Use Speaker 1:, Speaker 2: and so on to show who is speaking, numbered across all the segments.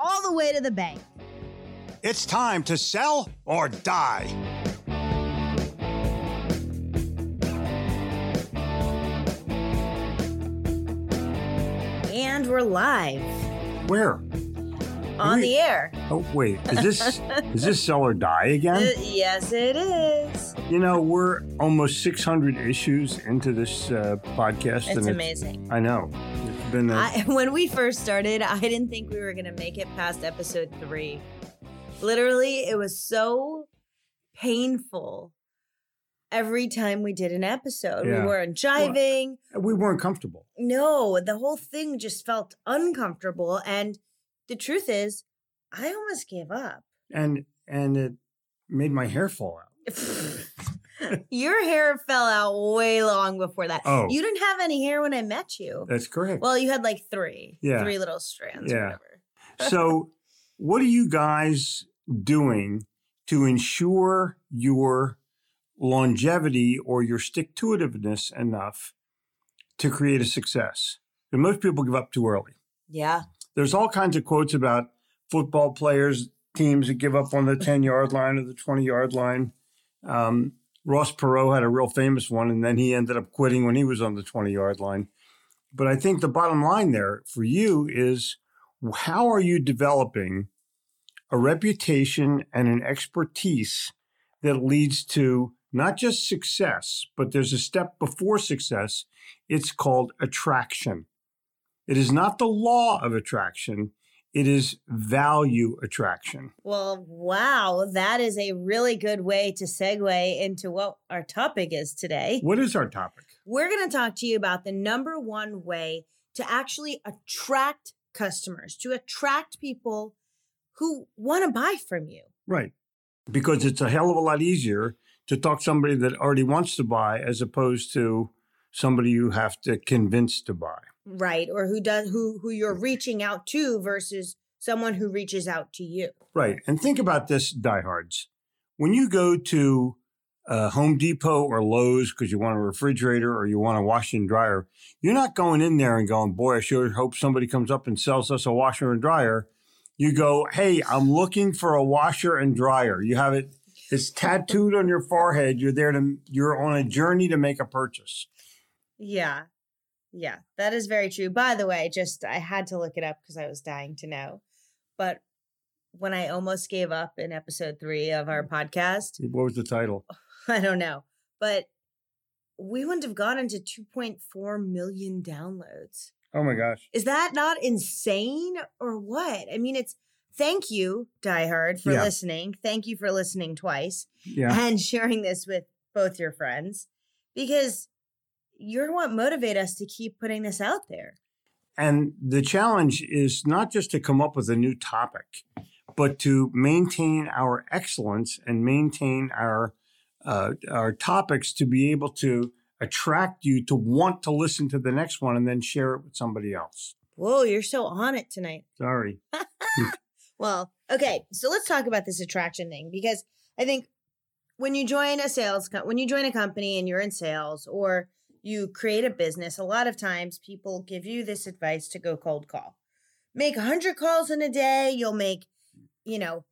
Speaker 1: all the way to the bank.
Speaker 2: It's time to sell or die.
Speaker 1: And we're live
Speaker 2: Where?
Speaker 1: on the air.
Speaker 2: Oh wait, is this is this sell or die again?
Speaker 1: Uh, yes, it is.
Speaker 2: You know, we're almost 600 issues into this uh, podcast,
Speaker 1: It's amazing.
Speaker 2: I know been. A,
Speaker 1: I, when we first started, I didn't think we were going to make it past episode three. Literally, it was so painful every time we did an episode.
Speaker 2: Yeah.
Speaker 1: We weren't jiving.
Speaker 2: we weren't comfortable.
Speaker 1: no, the whole thing just felt uncomfortable. And the truth is, I almost gave up.
Speaker 2: and and it made my hair fall out.
Speaker 1: Your hair fell out way long before that.
Speaker 2: Oh.
Speaker 1: You didn't have any hair when I met you.
Speaker 2: That's correct.
Speaker 1: Well, you had like three.
Speaker 2: Yeah.
Speaker 1: Three little strands
Speaker 2: Yeah.
Speaker 1: or whatever.
Speaker 2: so, what are you guys doing to ensure your longevity or your stick to itiveness enough to create a success? And most people give up too early.
Speaker 1: Yeah.
Speaker 2: There's all kinds of quotes about football players, teams that give up on the 10 yard line or the 20 yard line. Um, Ross Perot had a real famous one, and then he ended up quitting when he was on the 20 yard line. But I think the bottom line there for you is how are you developing a reputation and an expertise that leads to not just success, but there's a step before success. It's called attraction. It is not the law of attraction, it is value attraction.
Speaker 1: Well, wow. That is a really good way to segue into what our topic is today.
Speaker 2: What is our topic?
Speaker 1: We're going to talk to you about the number one way to actually attract customers, to attract people who want to buy from you.
Speaker 2: Right. Because it's a hell of a lot easier to talk to somebody that already wants to buy as opposed to somebody you have to convince to buy.
Speaker 1: Right. Or who does who who you're reaching out to versus someone who reaches out to you.
Speaker 2: Right. And think about this, diehards. When you go to uh, Home Depot or Lowe's because you want a refrigerator or you want a washer and dryer, you're not going in there and going, boy, I sure hope somebody comes up and sells us a washer and dryer. You go, hey, I'm looking for a washer and dryer. You have it, it's tattooed on your forehead. You're there to, you're on a journey to make a purchase.
Speaker 1: Yeah. Yeah, that is very true. By the way, just I had to look it up because I was dying to know. But when I almost gave up in episode three of our mm. podcast,
Speaker 2: What was the title?
Speaker 1: I don't know, but we wouldn't have gotten to 2.4 million downloads.
Speaker 2: Oh my gosh.
Speaker 1: Is that not insane or what? I mean, it's thank you, Die Hard, for
Speaker 2: Yeah.
Speaker 1: listening. Thank you for listening twice
Speaker 2: Yeah.
Speaker 1: and sharing this with both your friends because you're what motivate us to keep putting this out there.
Speaker 2: And the challenge is not just to come up with a new topic, but to maintain our excellence and maintain our uh, our topics to be able to attract you to want to listen to the next one and then share it with somebody else.
Speaker 1: Whoa, you're so on it tonight.
Speaker 2: Sorry.
Speaker 1: Well, okay, so let's talk about this attraction thing because I think when you join a sales co- when you join a company and you're in sales or you create a business, a lot of times people give you this advice to go cold call. Make 100 calls in a day, you'll make, you know,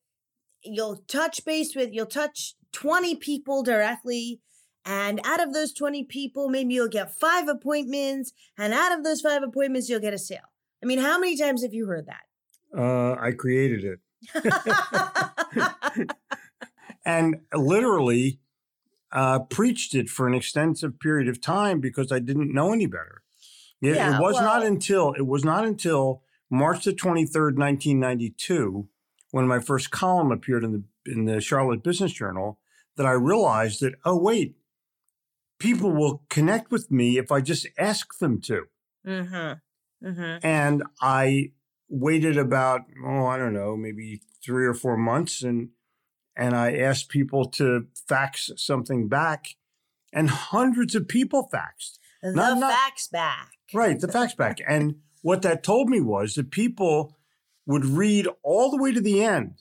Speaker 1: you'll touch base with you'll touch 20 people directly and out of those 20 people maybe you'll get 5 appointments and out of those 5 appointments you'll get a sale. I mean, how many times have you heard that?
Speaker 2: Uh, I created it. and literally uh, preached it for an extensive period of time because I didn't know any better. It,
Speaker 1: Yeah,
Speaker 2: it was not until it was not until March the twenty third, nineteen ninety two, when my first column appeared in the in the Charlotte Business Journal, that I realized that oh wait, people will connect with me if I just ask them to.
Speaker 1: mhm. Mhm.
Speaker 2: And I waited about, oh, I don't know, maybe three or four months and and I asked people to fax something back, and hundreds of people faxed.
Speaker 1: The
Speaker 2: Not- not-
Speaker 1: facts back.
Speaker 2: Right, the fax back. And what that told me was that people would read all the way to the end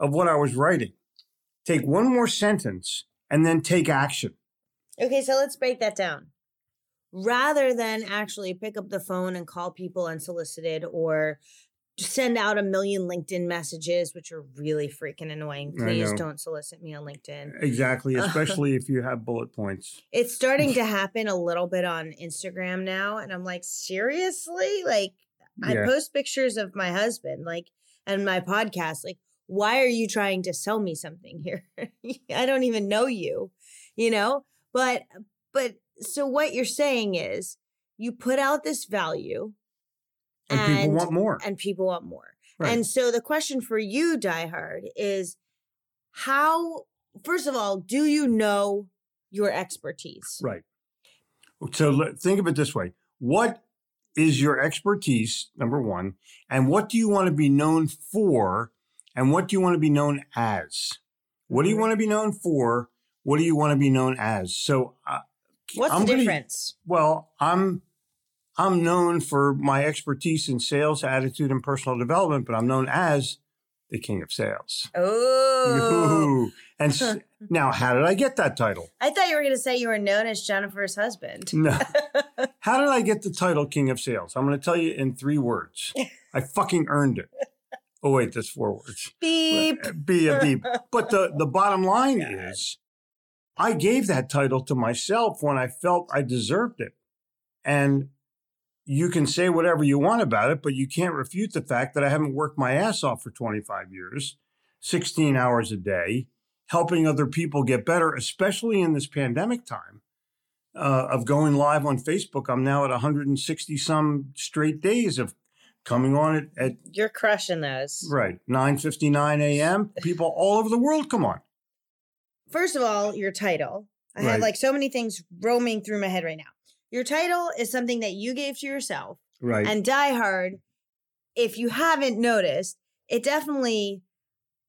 Speaker 2: of what I was writing, take one more sentence, and then take action.
Speaker 1: Okay, so let's break that down. Rather than actually pick up the phone and call people unsolicited or send out a million LinkedIn messages, which are really freaking annoying. Please don't solicit me on LinkedIn.
Speaker 2: Exactly, especially if you have bullet points.
Speaker 1: It's starting to happen a little bit on Instagram now. And I'm like, seriously? Like, I
Speaker 2: Yeah.
Speaker 1: post pictures of my husband, like, and my podcast. Like, why are you trying to sell me something here? I don't even know you, you know? But, but, so what you're saying is you put out this value
Speaker 2: And, people want more.
Speaker 1: and people want more.
Speaker 2: Right.
Speaker 1: And so the question for you, Die Hard, is how, first of all, do you know your expertise?
Speaker 2: Right. So think of it this way. What is your expertise, number one? And what do you want to be known for? And what do you want to be known as? What do you
Speaker 1: Mhm.
Speaker 2: want to be known for? What do you want to be known as? So, uh,
Speaker 1: What's
Speaker 2: I'm
Speaker 1: the
Speaker 2: gonna-
Speaker 1: difference?
Speaker 2: well, I'm I'm known for my expertise in sales, attitude, and personal development, but I'm known as the king of sales.
Speaker 1: Oh,
Speaker 2: And s- now, how did I get that title?
Speaker 1: I thought you were going to say you were known as Jennifer's husband.
Speaker 2: No. How did I get the title King of Sales? I'm going to tell you in three words. I fucking earned it. Oh wait, that's four words.
Speaker 1: Beep.
Speaker 2: Uh, be a beep. But the the bottom line is, I gave that title to myself when I felt I deserved it, and you can say whatever you want about it, but you can't refute the fact that I haven't worked my ass off for 25 years, 16 hours a day, helping other people get better, especially in this pandemic time uh, of going live on Facebook. I'm now at 160 some straight days of coming on at, at
Speaker 1: You're crushing those.
Speaker 2: right 9:59 a.m. People all over the world come on.
Speaker 1: First of all, your title. I
Speaker 2: Right.
Speaker 1: have like so many things roaming through my head right now. Your title is something that you gave to yourself.
Speaker 2: Right.
Speaker 1: And Die Hard, if you haven't noticed, it definitely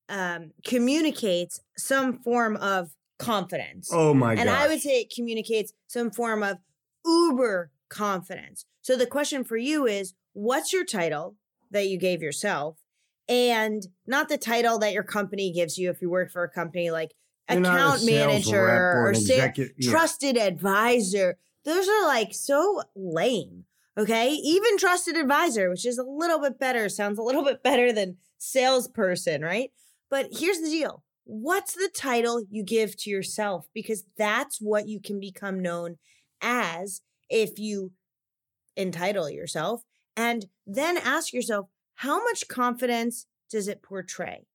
Speaker 1: um, communicates some form of confidence.
Speaker 2: oh my god.
Speaker 1: and I would say it communicates some form of uber confidence. So the question for you is what's your title that you gave yourself? And not the title that your company gives you if you work for a company like
Speaker 2: You're not a
Speaker 1: account manager
Speaker 2: or
Speaker 1: or sa-
Speaker 2: executive- yeah.
Speaker 1: trusted advisor. Those are like so lame. Okay. Even trusted advisor, which is a little bit better, sounds a little bit better than salesperson, right? But here's the deal what's the title you give to yourself? Because that's what you can become known as if you entitle yourself. And then ask yourself, how much confidence does it portray?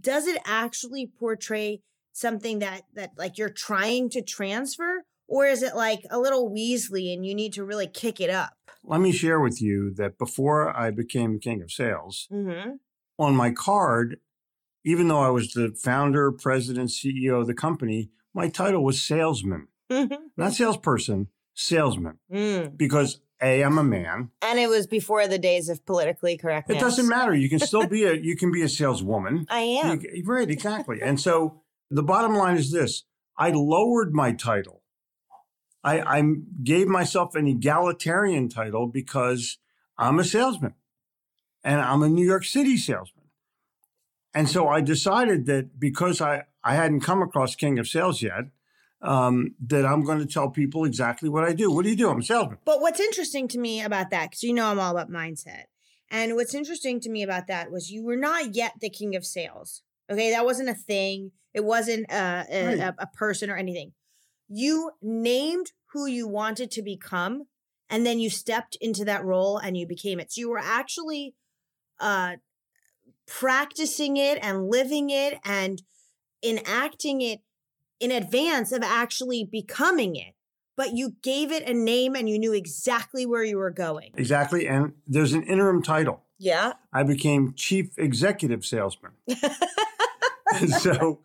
Speaker 1: Does it actually portray something that that like you're trying to transfer? Or is it like a little Weasley and you need to really kick it up?
Speaker 2: Let me share with you that before I became king of sales,
Speaker 1: Mm-hmm.
Speaker 2: on my card, even though I was the founder, president, CEO of the company, my title was salesman, not salesperson, salesman,
Speaker 1: mm.
Speaker 2: because A, I'm a man.
Speaker 1: And it was before the days of politically correctness.
Speaker 2: It doesn't matter. You can still be a you can be a saleswoman.
Speaker 1: I am.
Speaker 2: You- right, exactly. And so the bottom line is this I lowered my title. I, I gave myself an egalitarian title because I'm a salesman and I'm a New York City salesman. And so I decided that because I, I hadn't come across King of Sales yet. Um, that I'm going to tell people exactly what I do. What do you do? I'm a salesman.
Speaker 1: But what's interesting to me about that, because you know I'm all about mindset. And what's interesting to me about that was you were not yet the king of sales. Okay, that wasn't a thing. It wasn't a, a,
Speaker 2: Right.
Speaker 1: a, a person or anything. You named who you wanted to become, and then you stepped into that role and you became it. So you were actually uh, practicing it and living it and enacting it in advance of actually becoming it. But you gave it a name and you knew exactly where you were going.
Speaker 2: Exactly. And there's an interim title.
Speaker 1: Yeah.
Speaker 2: I became chief executive salesman. So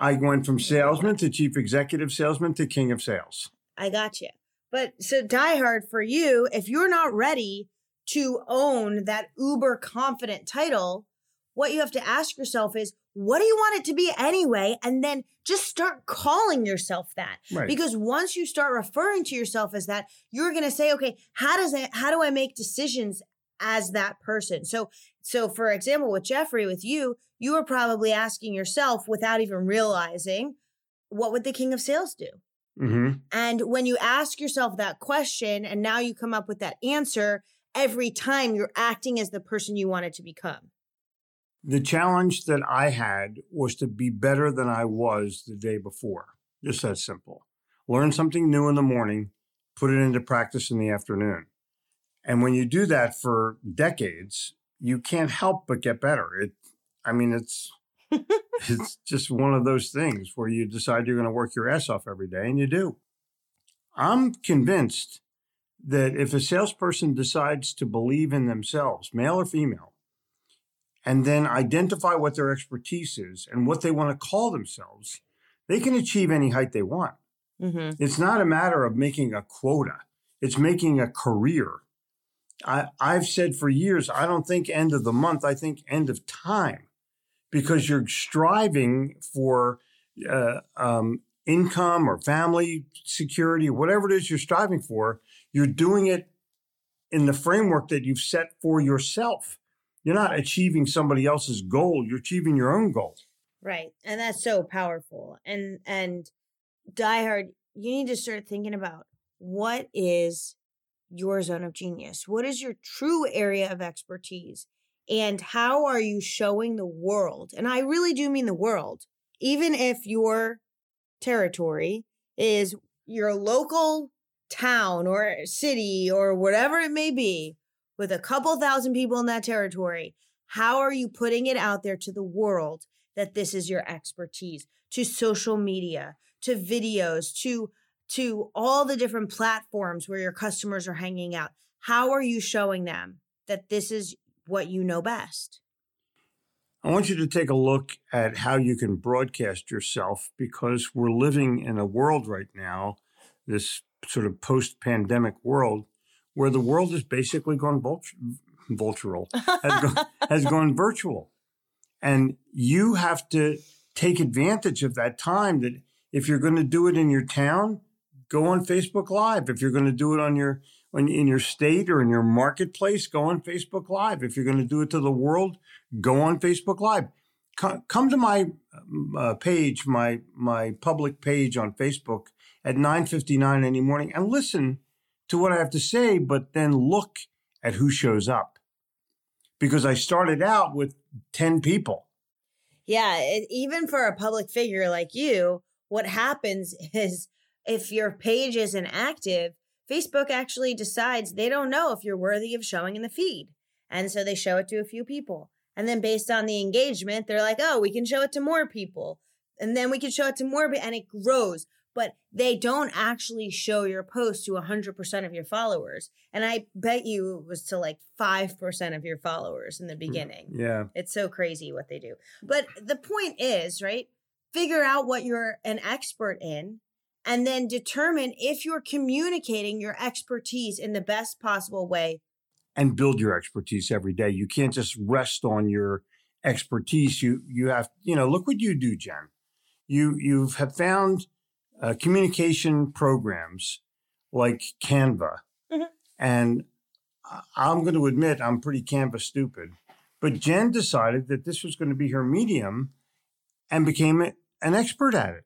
Speaker 2: I went from salesman to chief executive salesman to king of sales.
Speaker 1: I got you. But so Die Hard for you, if you're not ready to own that uber confident title, what you have to ask yourself is, what do you want it to be anyway? And then just start calling yourself that.
Speaker 2: Right.
Speaker 1: Because once you start referring to yourself as that, you're going to say, okay, how does it, how do I make decisions as that person? So, so for example, with Jeffrey, with you, you were probably asking yourself without even realizing, what would the king of sales do?
Speaker 2: hmm
Speaker 1: And when you ask yourself that question and now you come up with that answer, every time you're acting as the person you wanted to become.
Speaker 2: The challenge that I had was to be better than I was the day before. Just that simple. Learn something new in the morning, put it into practice in the afternoon. And when you do that for decades, you can't help but get better. It, I mean, it's it's just one of those things where you decide you're going to work your ass off every day, and you do. I'm convinced that if a salesperson decides to believe in themselves, male or female, and then identify what their expertise is and what they want to call themselves, they can achieve any height they want.
Speaker 1: Mm-hmm.
Speaker 2: It's not a matter of making a quota, it's making a career. I, I've said for years, I don't think end of the month, I think end of time because you're striving for uh, um, income or family security, whatever it is you're striving for, you're doing it in the framework that you've set for yourself. You're not achieving somebody else's goal, you're achieving your own goal.
Speaker 1: Right. And that's so powerful. And and Die Hard, you need to start thinking about what is your zone of genius? What is your true area of expertise? And how are you showing the world? And I really do mean the world, even if your territory is your local town or city or whatever it may be, with a couple thousand people in that territory, how are you putting it out there to the world that this is your expertise? To social media, to videos, to to all the different platforms where your customers are hanging out. How are you showing them that this is what you know best?
Speaker 2: I want you to take a look at how you can broadcast yourself because we're living in a world right now, this sort of post pandemic world, where the world has basically gone vult- vultural, has, gone, has gone virtual. And you have to take advantage of that time that if you're going to do it in your town, go on Facebook Live. If you're going to do it on your on, in your state or in your marketplace, go on Facebook Live. If you're going to do it to the world, go on Facebook Live. Come, come to my uh, page, my my public page on Facebook at 9:59 any morning and listen to what I have to say, but then look at who shows up. Because I started out with 10 people.
Speaker 1: Yeah, it, even for a public figure like you, what happens is if your page isn't active, Facebook actually decides they don't know if you're worthy of showing in the feed. And so they show it to a few people. And then based on the engagement, they're like, oh, we can show it to more people. And then we can show it to more, and it grows. But they don't actually show your post to 100% of your followers. And I bet you it was to like 5% of your followers in the mm, beginning.
Speaker 2: Yeah.
Speaker 1: It's so crazy what they do. But the point is, right? Figure out what you're an expert in and then determine if you're communicating your expertise in the best possible way.
Speaker 2: and build your expertise every day. You can't just rest on your expertise. You you have you know look what you do, Jen. You you have found uh, communication programs like Canva,
Speaker 1: Mhm.
Speaker 2: and I'm going to admit I'm pretty Canva stupid, but Jen decided that this was going to be her medium, and became an expert at it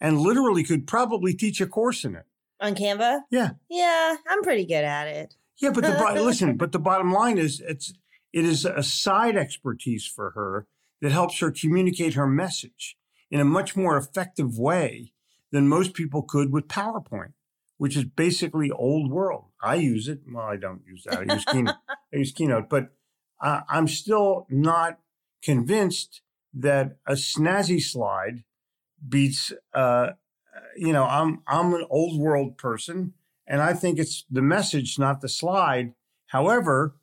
Speaker 2: and literally could probably teach a course in it.
Speaker 1: On Canva?
Speaker 2: Yeah.
Speaker 1: Yeah, I'm pretty good at it.
Speaker 2: Yeah, but the listen, but the bottom line is it's it is a side expertise for her that helps her communicate her message in a much more effective way than most people could with PowerPoint, which is basically old world. I use it. Well, I don't use that. I use Keynote. I use Keynote, but uh, I'm still not convinced that a snazzy slide beats. Uh, you know, I'm I'm an old world person, and I think it's the message, not the slide. However,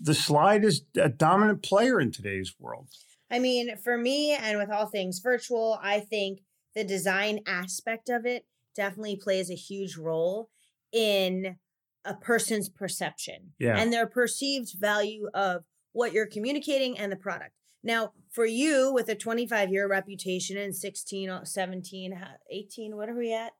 Speaker 2: the slide is a dominant player in today's world.
Speaker 1: I mean, for me and with all things virtual, I think the design aspect of it definitely plays a huge role in a person's perception
Speaker 2: Yeah.
Speaker 1: and their perceived value of what you're communicating and the product. Now, for you with a 25 year reputation and 16, uh, 17, ha- 18, what are we at?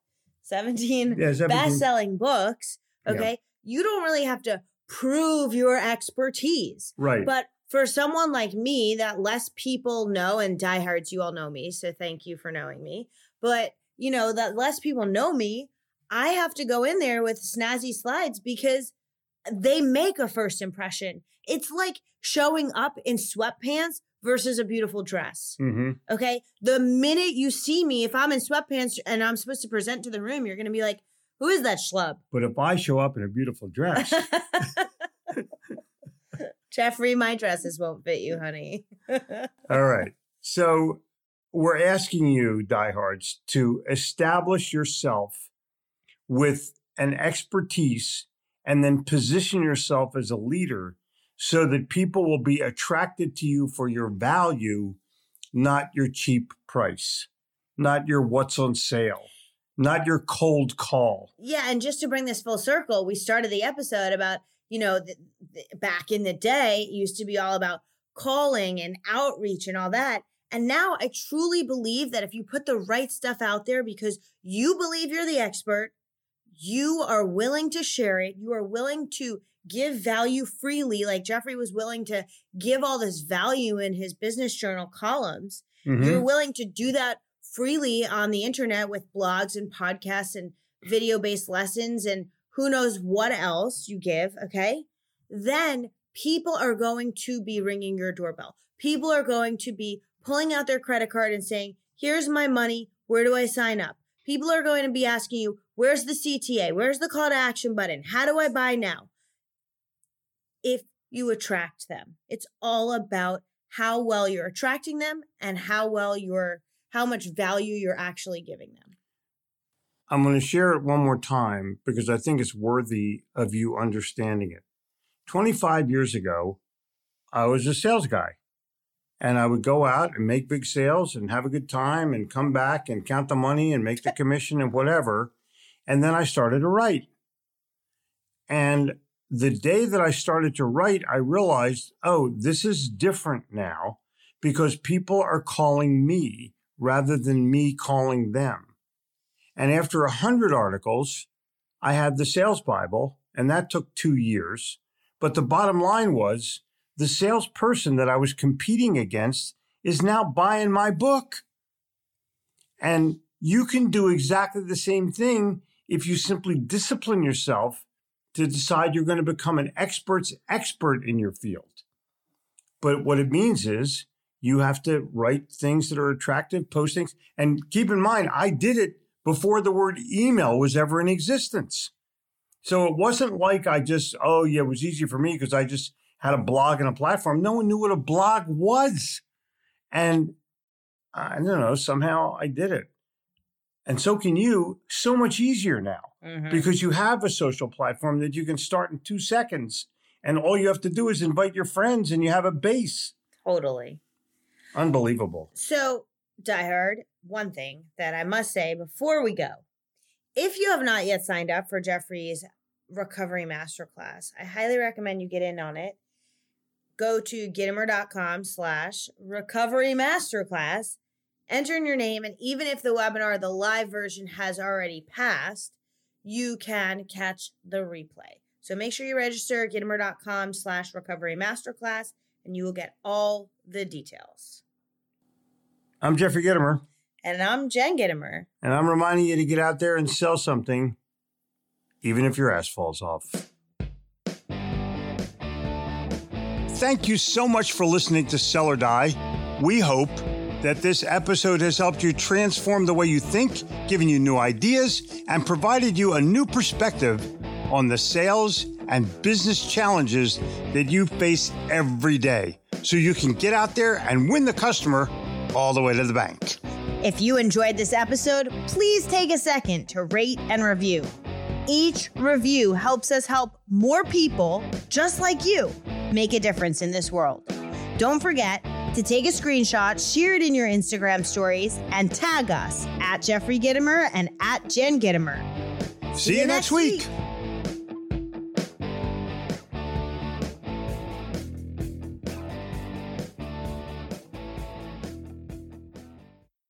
Speaker 1: 17
Speaker 2: Yeah, is that
Speaker 1: best selling books,
Speaker 2: Yeah.
Speaker 1: okay? You don't really have to prove your expertise.
Speaker 2: right.
Speaker 1: But for someone like me that less people know, and diehards, you all know me, so thank you for knowing me. But you know, that less people know me, I have to go in there with snazzy slides because they make a first impression. It's like showing up in sweatpants versus a beautiful dress.
Speaker 2: hmm
Speaker 1: Okay. The minute you see me, if I'm in sweatpants and I'm supposed to present to the room, you're going to be like, who is that schlub?
Speaker 2: But if I show up in a beautiful dress,
Speaker 1: Jeffrey, my dresses won't fit you, honey.
Speaker 2: all right. So we're asking you, diehards, to establish yourself with an expertise and then position yourself as a leader so that people will be attracted to you for your value, not your cheap price, not your what's on sale, not your cold call.
Speaker 1: Yeah, and just to bring this full circle, we started the episode about, you know, the, the, back in the day, it used to be all about calling and outreach and all that. And now I truly believe that if you put the right stuff out there because you believe you're the expert, you are willing to share it, you are willing to give value freely, like Jeffrey was willing to give all this value in his business journal columns
Speaker 2: Mhm.
Speaker 1: you're willing to do that freely on the internet with blogs and podcasts and video based lessons and who knows what else you give, okay? Then people are going to be ringing your doorbell. People are going to be pulling out their credit card and saying, Here's my money. Where do I sign up? People are going to be asking you, Where's the CTA? Where's the call to action button? How do I buy now? If you attract them, it's all about how well you're attracting them and how well you're how much value you're actually giving them.
Speaker 2: I'm going to share it one more time because I think it's worthy of you understanding it. 25 years ago, I was a sales guy and I would go out and make big sales and have a good time and come back and count the money and make the commission and whatever. And then I started to write. And the day that I started to write, I realized, oh, this is different now because people are calling me rather than me calling them. And after a hundred articles, I had the sales Bible, and that took two years. But the bottom line was the salesperson that I was competing against is now buying my book. And you can do exactly the same thing if you simply discipline yourself to decide you're going to become an expert's expert in your field. But what it means is you have to write things that are attractive, post things. And keep in mind, I did it before the word email was ever in existence. So it wasn't like I just, oh, yeah, it was easy for me because I just had a blog and a platform. No one knew what a blog was. And I don't know, somehow I did it. And so can you, so much easier now mm-hmm. because you have a social platform that you can start in two seconds. And all you have to do is invite your friends and you have a base.
Speaker 1: Totally.
Speaker 2: Unbelievable.
Speaker 1: So, diehard, one thing that I must say before we go, if you have not yet signed up for Jeffrey's recovery masterclass, I highly recommend you get in on it. Go to gitomer.com slash recovery masterclass, enter in your name, and even if the webinar, the live version has already passed, you can catch the replay. So make sure you register at gitomer.com slash recovery masterclass, and you will get all the details.
Speaker 2: I'm Jeffrey Gitomer.
Speaker 1: And I'm Jen Gitomer.
Speaker 2: And I'm reminding you to get out there and sell something, even if your ass falls off. Thank you so much for listening to Sell or Die. We hope that this episode has helped you transform the way you think, given you new ideas, and provided you a new perspective on the sales and business challenges that you face every day so you can get out there and win the customer all the way to the bank.
Speaker 1: If you enjoyed this episode, please take a second to rate and review. Each review helps us help more people just like you make a difference in this world. Don't forget to take a screenshot, share it in your Instagram stories, and tag us at Jeffrey Gitomer and at Jen Gitomer.
Speaker 2: See, See you, next week. week.